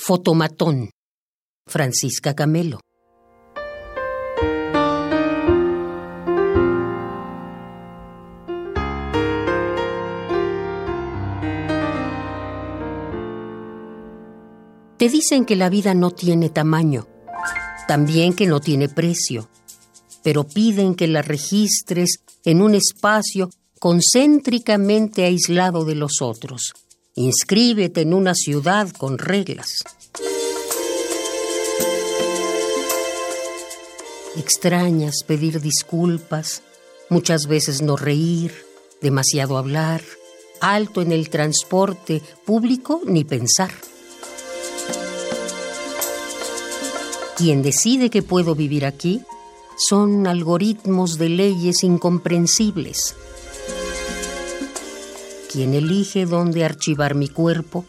Fotomatón. Francisca Camelo. Te dicen que la vida no tiene tamaño, también que no tiene precio, pero piden que la registres en un espacio concéntricamente aislado de los otros. Inscríbete en una ciudad con reglas. Extrañas pedir disculpas, muchas veces no reír, demasiado hablar, alto en el transporte público ni pensar. Quien decide que puedo vivir aquí son algoritmos de leyes incomprensibles. Quien elige dónde archivar mi cuerpo,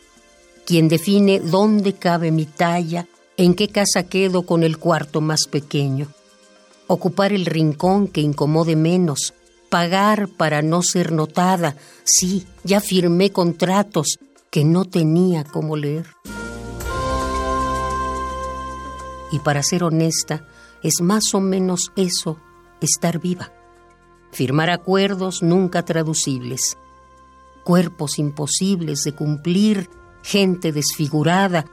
quien define dónde cabe mi talla, en qué casa quedo con el cuarto más pequeño, ocupar el rincón que incomode menos, pagar para no ser notada, sí, ya firmé contratos que no tenía cómo leer. Y para ser honesta, es más o menos eso, estar viva. Firmar acuerdos nunca traducibles. Cuerpos imposibles de cumplir, gente desfigurada,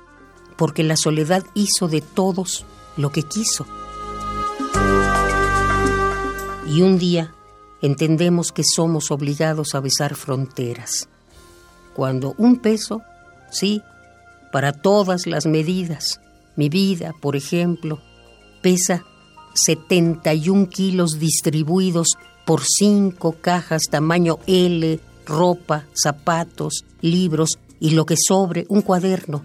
porque la soledad hizo de todos lo que quiso. Y un día entendemos que somos obligados a besar fronteras. Cuando un peso, sí, para todas las medidas, mi vida, por ejemplo, pesa 71 kilos distribuidos por cinco cajas tamaño L, ropa, zapatos, libros y lo que sobre, un cuaderno.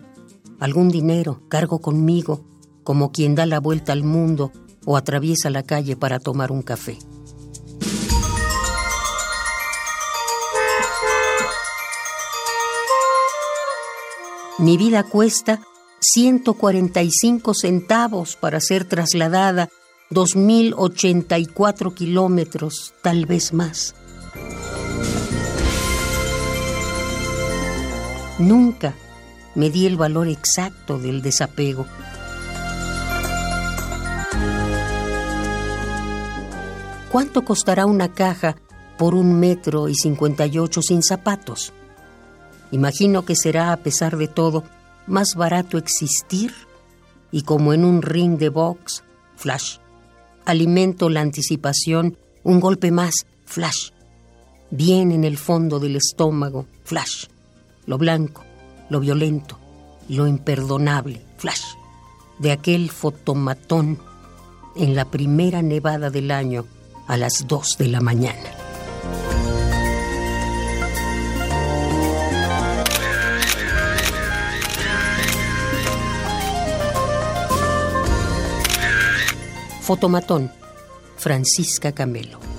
Algún dinero cargo conmigo, como quien da la vuelta al mundo o atraviesa la calle para tomar un café. Mi vida cuesta 145 centavos para ser trasladada 2.084 kilómetros, tal vez más. Nunca me di el valor exacto del desapego. ¿Cuánto costará una caja por un metro y 58 sin zapatos? Imagino que será, a pesar de todo, más barato existir y como en un ring de box, flash. Alimento la anticipación, un golpe más, flash. Bien en el fondo del estómago, flash. Lo blanco, lo violento, lo imperdonable, flash. De aquel fotomatón en la primera nevada del año a las dos de la mañana. Fotomatón, Francisca Camelo.